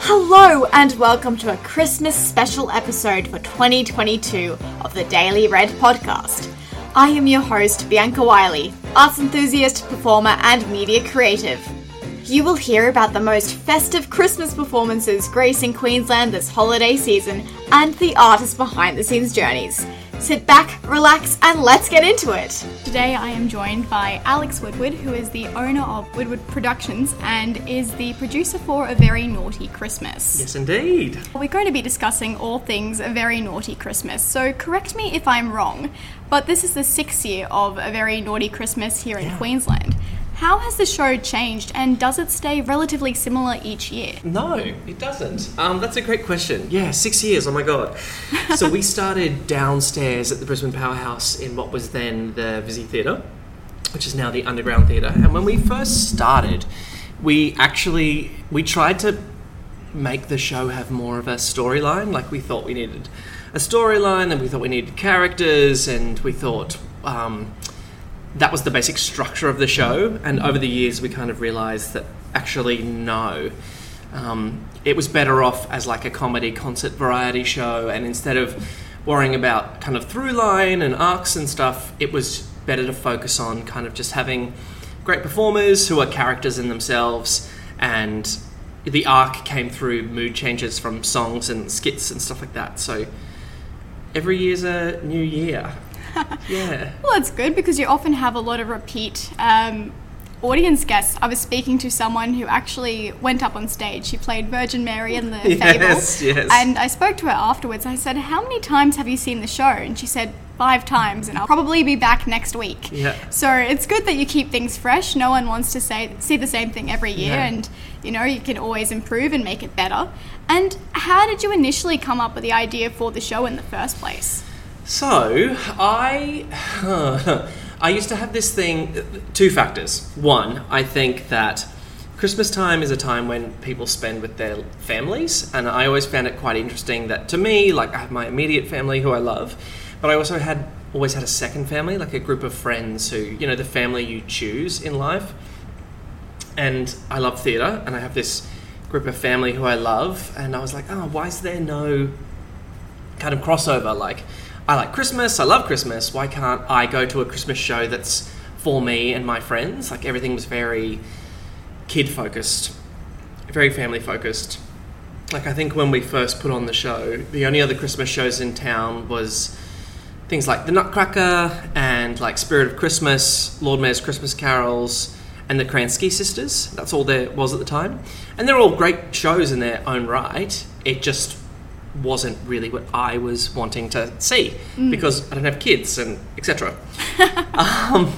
Hello, and welcome to a Christmas special episode for 2022 of the Daily Red podcast. I am your host, Bianca Wylie, arts enthusiast, performer, and media creative. You will hear about the most festive Christmas performances gracing Queensland this holiday season and the artists behind the scenes journeys. Sit back, relax, and let's get into it. Today I am joined by Alex Woodward, who is the owner of Woodward Productions and is the producer for A Very Naughty Christmas. Yes, indeed. We're going to be discussing all things A Very Naughty Christmas, so correct me if I'm wrong, but this is the sixth year of A Very Naughty Christmas here in Queensland. How has the show changed and does it stay relatively similar each year? No, it doesn't. Um, that's a great question. Yeah, six years. Oh my god. so we started downstairs at the Brisbane Powerhouse in what was then the Visy Theatre, which is now the Underground Theatre. And when we first started, we actually we tried to make the show have more of a storyline. Like we thought we needed a storyline, and we thought we needed characters, and we thought. Um, that was the basic structure of the show. And over the years, we kind of realized that actually, no. Um, it was better off as like a comedy concert variety show. And instead of worrying about kind of through line and arcs and stuff, it was better to focus on kind of just having great performers who are characters in themselves. And the arc came through mood changes from songs and skits and stuff like that. So every year's a new year. yeah. Well, that's good because you often have a lot of repeat um, audience guests. I was speaking to someone who actually went up on stage. She played Virgin Mary in the Yes, Fable. yes. And I spoke to her afterwards. I said, How many times have you seen the show? And she said, Five times, and I'll probably be back next week. Yeah. So it's good that you keep things fresh. No one wants to say see the same thing every year, Yeah. and you know you can always improve and make it better. And how did you initially come up with the idea for the show in the first place? So I, I used to have this thing. Two factors. One, I think that Christmas time is a time when people spend with their families, and I always found it quite interesting that to me, like I have my immediate family who I love, but I also had always had a second family, like a group of friends who, you know, the family you choose in life. And I love theatre, and I have this group of family who I love, and I was like, oh, why is there no kind of crossover. Like, I like Christmas, I love Christmas. Why can't I go to a Christmas show that's for me and my friends? Like, everything was very kid focused, very family focused. Like, I think when we first put on the show, the only other Christmas shows in town was things like The Nutcracker and like Spirit of Christmas, Lord Mayor's Christmas Carols, and the Kransky Sisters. That's all there was at the time. And they're all great shows in their own right. It just wasn't really what I was wanting to see because I don't have kids and etc. um,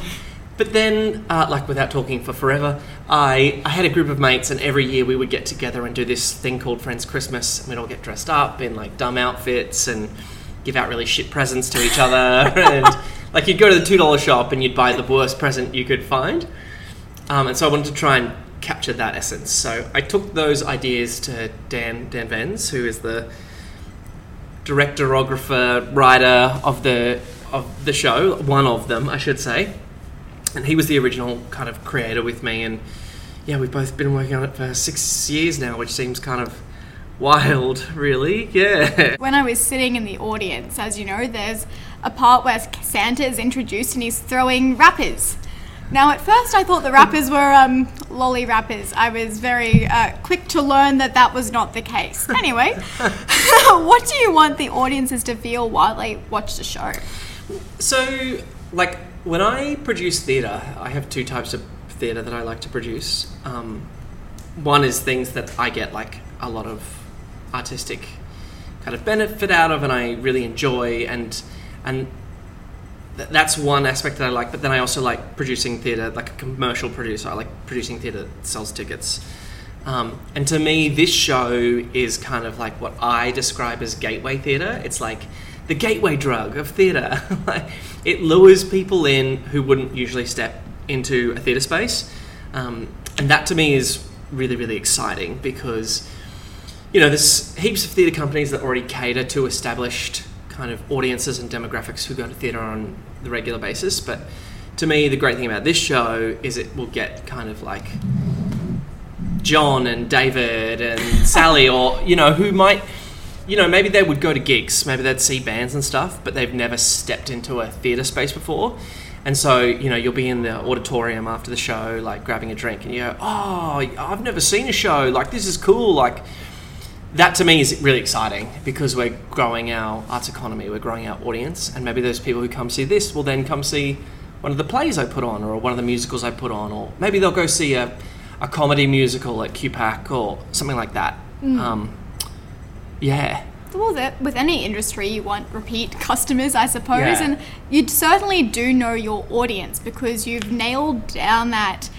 but then, uh, like without talking for forever, I, I had a group of mates, and every year we would get together and do this thing called Friends Christmas. And we'd all get dressed up in like dumb outfits and give out really shit presents to each other. and like you'd go to the two dollar shop and you'd buy the worst present you could find. Um, and so I wanted to try and capture that essence. So I took those ideas to Dan Dan Vens, who is the directorographer, writer of the of the show, one of them, I should say. And he was the original kind of creator with me, and yeah, we've both been working on it for six years now, which seems kind of wild, really. Yeah. When I was sitting in the audience, as you know, there's a part where Santa is introduced and he's throwing wrappers. Now, at first, I thought the wrappers were um, lolly wrappers. I was very uh, quick to learn that that was not the case. Anyway, what do you want the audiences to feel while they watch the show? So, like, when I produce theatre, I have two types of theatre that I like to produce. Um, one is things that I get like a lot of artistic kind of benefit out of, and I really enjoy, and and th- that's one aspect that I like. But then I also like producing theatre, like a commercial producer. I like producing theatre that sells tickets. Um, and to me, this show is kind of like what I describe as gateway theatre. It's like the gateway drug of theatre. It lures people in who wouldn't usually step into a theatre space. Um, and that to me is really, really exciting because, you know, there's heaps of theatre companies that already cater to established kind of audiences and demographics who go to theatre on the regular basis. But to me, the great thing about this show is it will get kind of like John and David and Sally, or you know, who might, you know, maybe they would go to gigs, maybe they'd see bands and stuff, but they've never stepped into a theatre space before. And so, you know, you'll be in the auditorium after the show, like grabbing a drink, and you go, "Oh, I've never seen a show like this. Is cool." Like that to me is really exciting because we're growing our arts economy, we're growing our audience, and maybe those people who come see this will then come see one of the plays I put on, or one of the musicals I put on, or maybe they'll go see a, a comedy musical at QPAC or something like that. Um, yeah. Well, with any industry, you want repeat customers, I suppose, Yeah. and you certainly do know your audience because you've nailed down that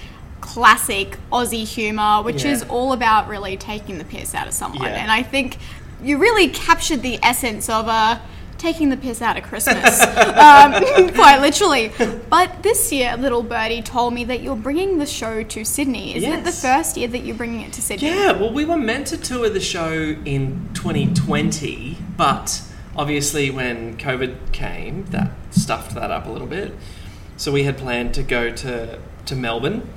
classic Aussie humour, which Yeah. is all about really taking the piss out of someone. Yeah. And I think you really captured the essence of uh, taking the piss out of Christmas, um, quite literally. But this year, little birdie told me that you're bringing the show to Sydney. Is it the first year that you're bringing it to Sydney? Yeah, well, we were meant to tour the show in 2020, but obviously when COVID came, that stuffed that up a little bit. So we had planned to go to, to Melbourne.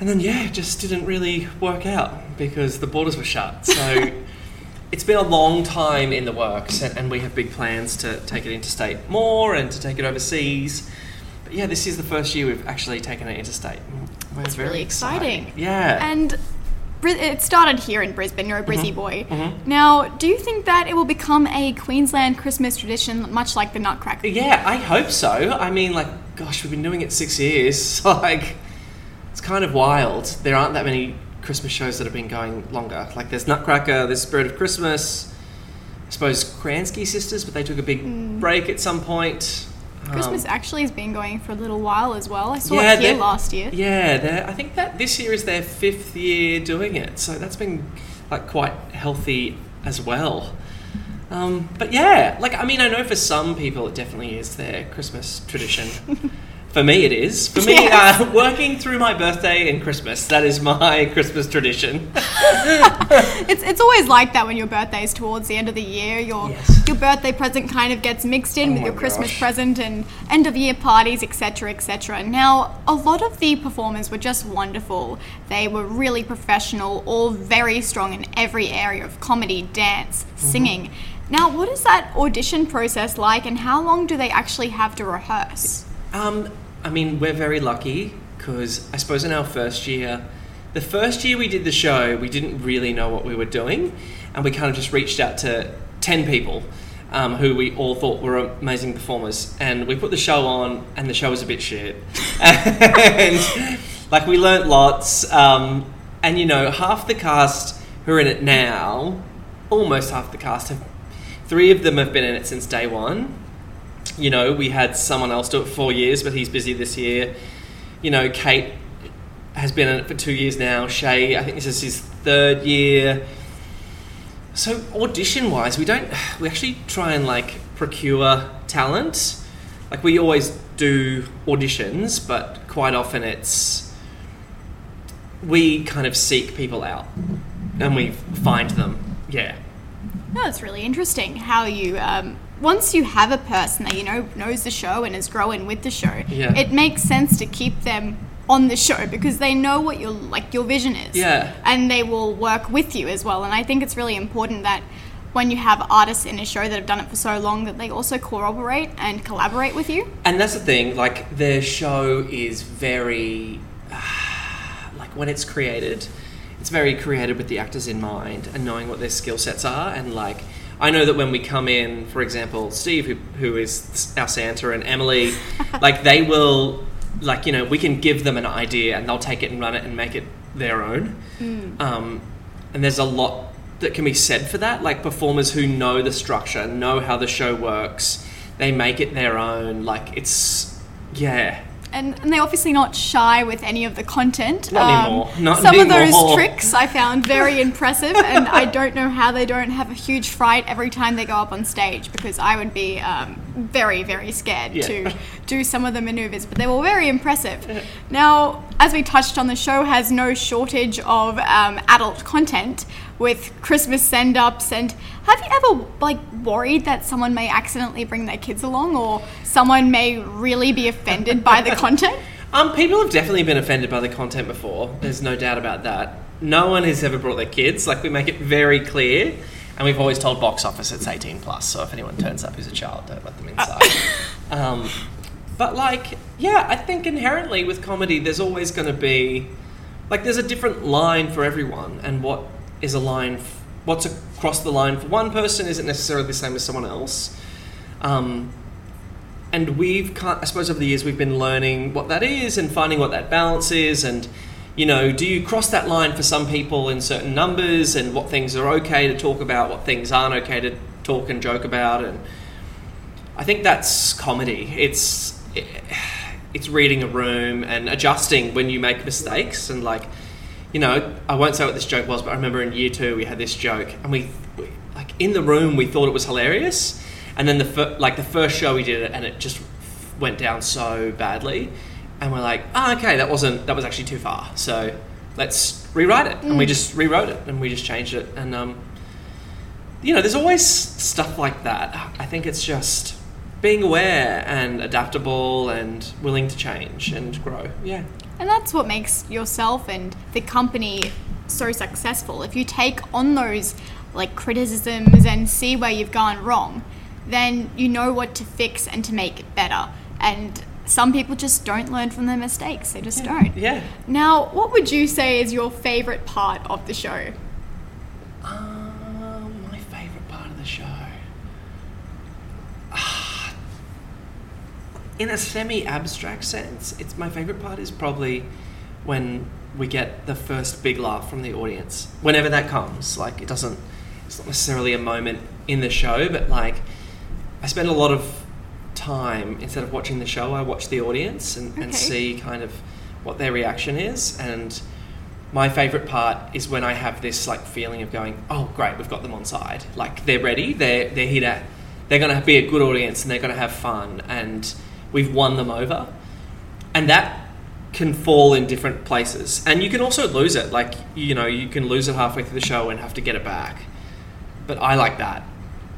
And then, yeah, it just didn't really work out because the borders were shut. So it's been a long time in the works, and, and we have big plans to take it interstate more and to take it overseas. But yeah, this is the first year we've actually taken it interstate. We're That's really exciting. Yeah. And it started here in Brisbane. You're a Brizzy Mm-hmm. boy. Now, do you think that it will become a Queensland Christmas tradition, much like the Nutcracker? Yeah, I hope so. I mean, like, gosh, we've been doing it six years. Like, it's kind of wild. There aren't that many Christmas shows that have been going longer. Like, there's Nutcracker, there's Spirit of Christmas. I suppose Kransky Sisters, but they took a big break at some point. Um, Christmas actually has been going for a little while as well. I saw yeah, it here last year. Yeah, I think that this year is their fifth year doing it, so that's been like quite healthy as well. Um, but yeah, like I mean, I know for some people it definitely is their Christmas tradition. for me, it is. For me, Yes. uh, working through my birthday and Christmas, that is my Christmas tradition. It's, it's always like that when your birthday is towards the end of the year. Your Yes. your birthday present kind of gets mixed in Oh with my your Christmas present and end of year parties, etc., etc. Now, a lot of the performers were just wonderful. They were really professional, all very strong in every area of comedy, dance, Mm-hmm. singing. Now, what is that audition process like, and how long do they actually have to rehearse? Um, I mean, we're very lucky because I suppose in our first year, the first year we did the show, we didn't really know what we were doing, and we kind of just reached out to 10 people um, who we all thought were amazing performers, and we put the show on, and the show was a bit shit. and like, we learnt lots, um, and you know, half the cast who are in it now, almost half the cast have. Three of them have been in it since day one you know, we had someone else do it for four years, but he's busy this year. You know, Kate has been in it for two years now. Shay, I think this is his third year. So audition wise, we don't. We actually try and like procure talent. Like we always do auditions, but quite often it's we kind of seek people out and we find them. Yeah. No, it's really interesting how you um, once you have a person that you know knows the show and is growing with the show. Yeah. It makes sense to keep them on the show because they know what your like your vision is. Yeah. And they will work with you as well. And I think it's really important that when you have artists in a show that have done it for so long that they also cooperate and collaborate with you. And that's the thing, like their show is very like when it's created, it's very created with the actors in mind and knowing what their skill sets are and like I know that when we come in, for example, Steve, who, who is our Santa, and Emily, like they will, like you know, we can give them an idea and they'll take it and run it and make it their own. Um, and there's a lot that can be said for that. Like performers who know the structure, know how the show works, they make it their own. Like it's, yeah, And, and they're obviously not shy with any of the content. Um, Not anymore. Not some of those tricks I found very impressive, and I don't know how they don't have a huge fright every time they go up on stage because I would be um, very, very scared Yeah. to do some of the maneuvers. But they were very impressive. Now, as we touched on, the show has no shortage of um, adult content with Christmas send ups. And have you ever like worried that someone may accidentally bring their kids along, or someone may really be offended by the content? Um, people have definitely been offended by the content before. There's no doubt about that. no one has ever brought their kids. Like we make it very clear, and we've always told box office it's eighteen plus. So if anyone turns up who's a child, don't let them inside. um, but like, yeah, I think inherently with comedy, there's always going to be like there's a different line for everyone, and what is a line, f- what's across the line for one person isn't necessarily the same as someone else. Um, and we've, I suppose, over the years, we've been learning what that is and finding what that balance is, and you know, do you cross that line for some people in certain numbers, and what things are okay to talk about, what things aren't okay to talk and joke about, and I think that's comedy. It's it's reading a room and adjusting when you make mistakes. And like you know I won't say what this joke was but I remember in year two we had this joke and we, we like in the room we thought it was hilarious. And then the fir- like the first show we did it and it just went down so badly. And we're like oh, okay that wasn't that was actually too far. So let's rewrite it. And we just rewrote it and we just changed it. And um you know there's always stuff like that. I think it's just being aware and adaptable and willing to change and grow. Yeah. And that's what makes yourself and the company so successful. If you take on those like criticisms and see where you've gone wrong, then you know what to fix and to make it better. And some people just don't learn from their mistakes. They just don't. Yeah. Now, what would you say is your favorite part of the show? Um, my favorite part of the show. Ah, In a semi-abstract sense, it's my favorite part is probably when we get the first big laugh from the audience. Whenever that comes, like it doesn't. It's not necessarily a moment in the show, but like I spend a lot of time instead of watching the show, I watch the audience and, Okay. and see kind of what their reaction is and my favorite part is when I have this like feeling of going, oh great, we've got them on side. Like they're ready. They're they're here to. They're going to be a good audience and they're going to have fun and we've won them over. And that can fall in different places. And you can also lose it. Like you know, you can lose it halfway through the show and have to get it back. But I like that.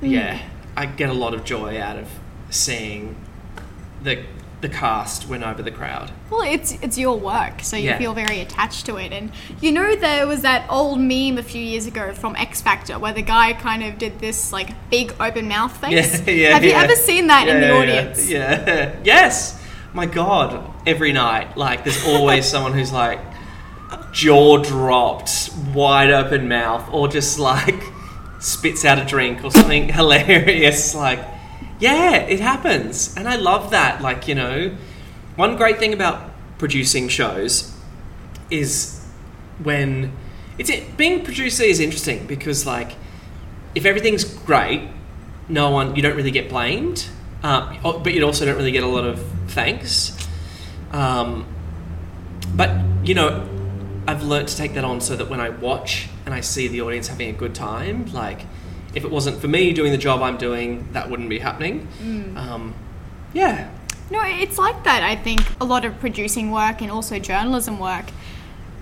Mm. Yeah, I get a lot of joy out of seeing the the cast win over the crowd. Well, it's it's your work, so you Yeah. feel very attached to it. And you know, there was that old meme a few years ago from X Factor where the guy kind of did this like big open mouth face. Yeah, yeah. Have you ever seen that in the audience? Yeah. Yes. My God. Every night, like, there's always someone who's like jaw dropped, wide open mouth, or just like spits out a drink or something hilarious. Like, yeah, it happens, and I love that. Like, you know, one great thing about producing shows is when it's it, being producer is interesting because like if everything's great, no one you don't really get blamed, uh, but you also don't really get a lot of thanks. Um, but you know, I've learnt to take that on so that when I watch and I see the audience having a good time, like if it wasn't for me doing the job I'm doing, that wouldn't be happening. Um, yeah, No, it's like that. I think a lot of producing work and also journalism work.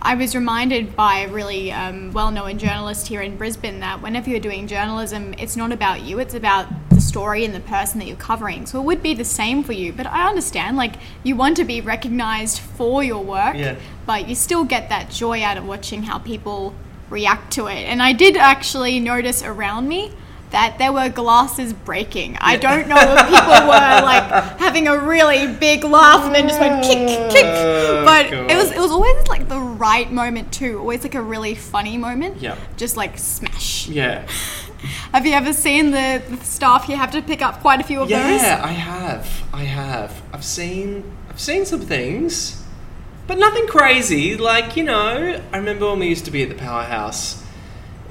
I was reminded by a really um, well known journalist here in Brisbane that whenever you're doing journalism, it's not about you, it's about the story and the person that you're covering. So it would be the same for you. But I understand, like, you want to be recognized for your work, Yeah. but you still get that joy out of watching how people react to it. And I did actually notice around me that there were glasses breaking. I don't know if people were like having a really big laugh and then just went kick, kick. Oh, but it was it was always like the right moment too. Always like a really funny moment. Yeah. Just like smash. yeah, Have you ever seen the, the staff? You have to pick up quite a few of those. yeah. I have, I have. I've seen, I've seen some things, but nothing crazy. Like you know, I remember when we used to be at the powerhouse,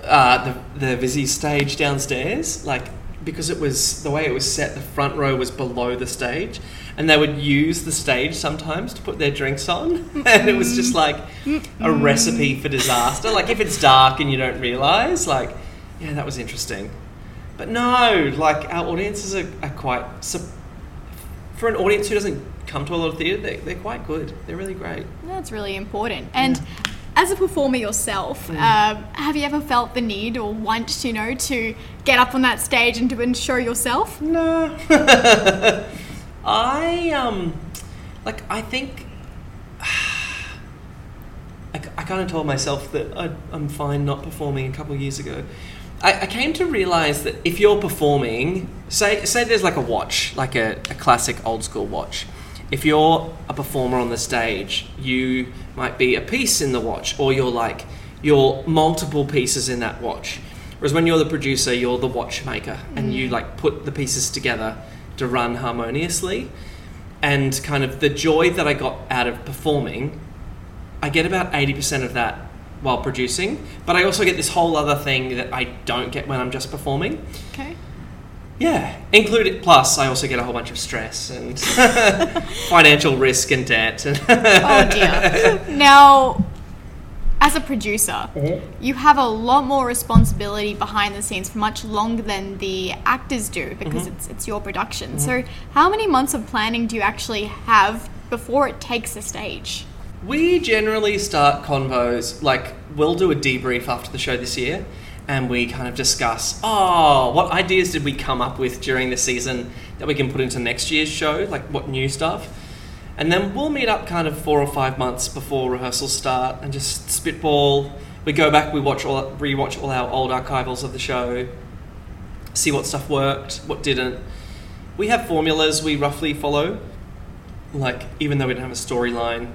uh, the the Visy stage downstairs, like because it was the way it was set, the front row was below the stage, and they would use the stage sometimes to put their drinks on, and it was just like a recipe for disaster. Like if it's dark and you don't realize, like yeah, that was interesting. But no, like our audiences are, are quite sup- for an audience who doesn't come to a lot of theatre, they, they're quite good. They're really great. That's really important. And as a performer yourself, Mm. um, have you ever felt the need or want, you know, to get up on that stage and to and show yourself? No. I um like I think I, I kind of told myself that I, I'm fine not performing a couple of years ago. I, I came to realize that if you're performing, say say there's like a watch, like a, a classic old school watch. If you're a performer on the stage, you might be a piece in the watch, or you're like you're multiple pieces in that watch. Whereas when you're the producer, you're the watchmaker, and you mm. like put the pieces together to run harmoniously. And kind of the joy that I got out of performing I get about 80% of that while producing, but I also get this whole other thing that I don't get when I'm just performing. Okay. Yeah, included. Plus, I also get a whole bunch of stress and financial risk and debt. And Oh dear. now, as a producer, mm-hmm. you have a lot more responsibility behind the scenes for much longer than the actors do because mm-hmm. it's it's your production. Mm-hmm. So, how many months of planning do you actually have before it takes the stage? We generally start convos like we'll do a debrief after the show this year, and we kind of discuss, oh, what ideas did we come up with during the season that we can put into next year's show, like what new stuff. And then we'll meet up kind of four or five months before rehearsals start and just spitball. We go back, we watch all, rewatch all our old archivals of the show, see what stuff worked, what didn't. We have formulas we roughly follow. Like, even though we don't have a storyline,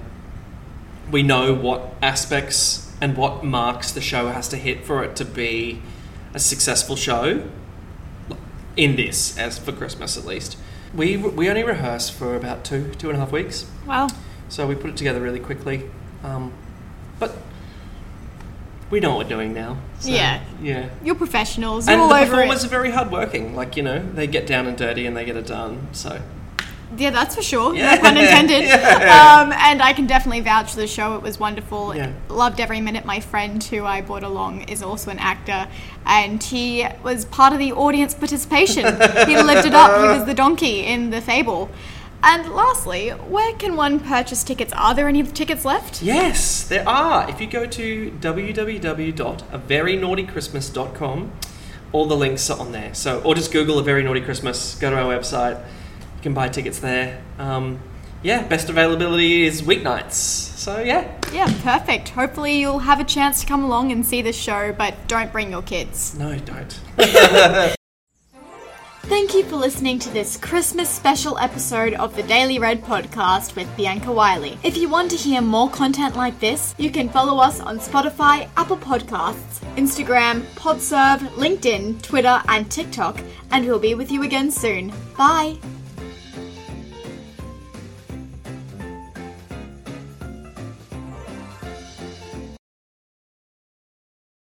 we know what aspects and what marks the show has to hit for it to be a successful show. In this, as for Christmas at least, we we only rehearse for about two two and a half weeks, Well, so we put it together really quickly. Um, but we know what we're doing now. so, Yeah. yeah. you're professionals. You're And all the over performers it. are very hardworking. Like you know, they get down and dirty and they get it done. So Yeah, that's for sure. Yeah. No pun intended. Um, and I can definitely vouch for the show. It was wonderful. Yeah. Loved every minute. My friend who I brought along is also an actor, and he was part of the audience participation. he lived it up. He was the donkey in the fable. And lastly, where can one purchase tickets? Are there any tickets left? Yes, there are. If you go to www.averynaughtychristmas.com, all the links are on there. So, or just Google a very naughty Christmas. Go to our website. Can buy tickets there. Um, yeah, best availability is weeknights. So yeah, Yeah, perfect. Hopefully, you'll have a chance to come along and see the show, but don't bring your kids. no, don't. Thank you for listening to this Christmas special episode of the Daily Red podcast with Bianca Wylie. If you want to hear more content like this, you can follow us on Spotify, Apple Podcasts, Instagram, Podserve, LinkedIn, Twitter, and TikTok, and we'll be with you again soon. Bye!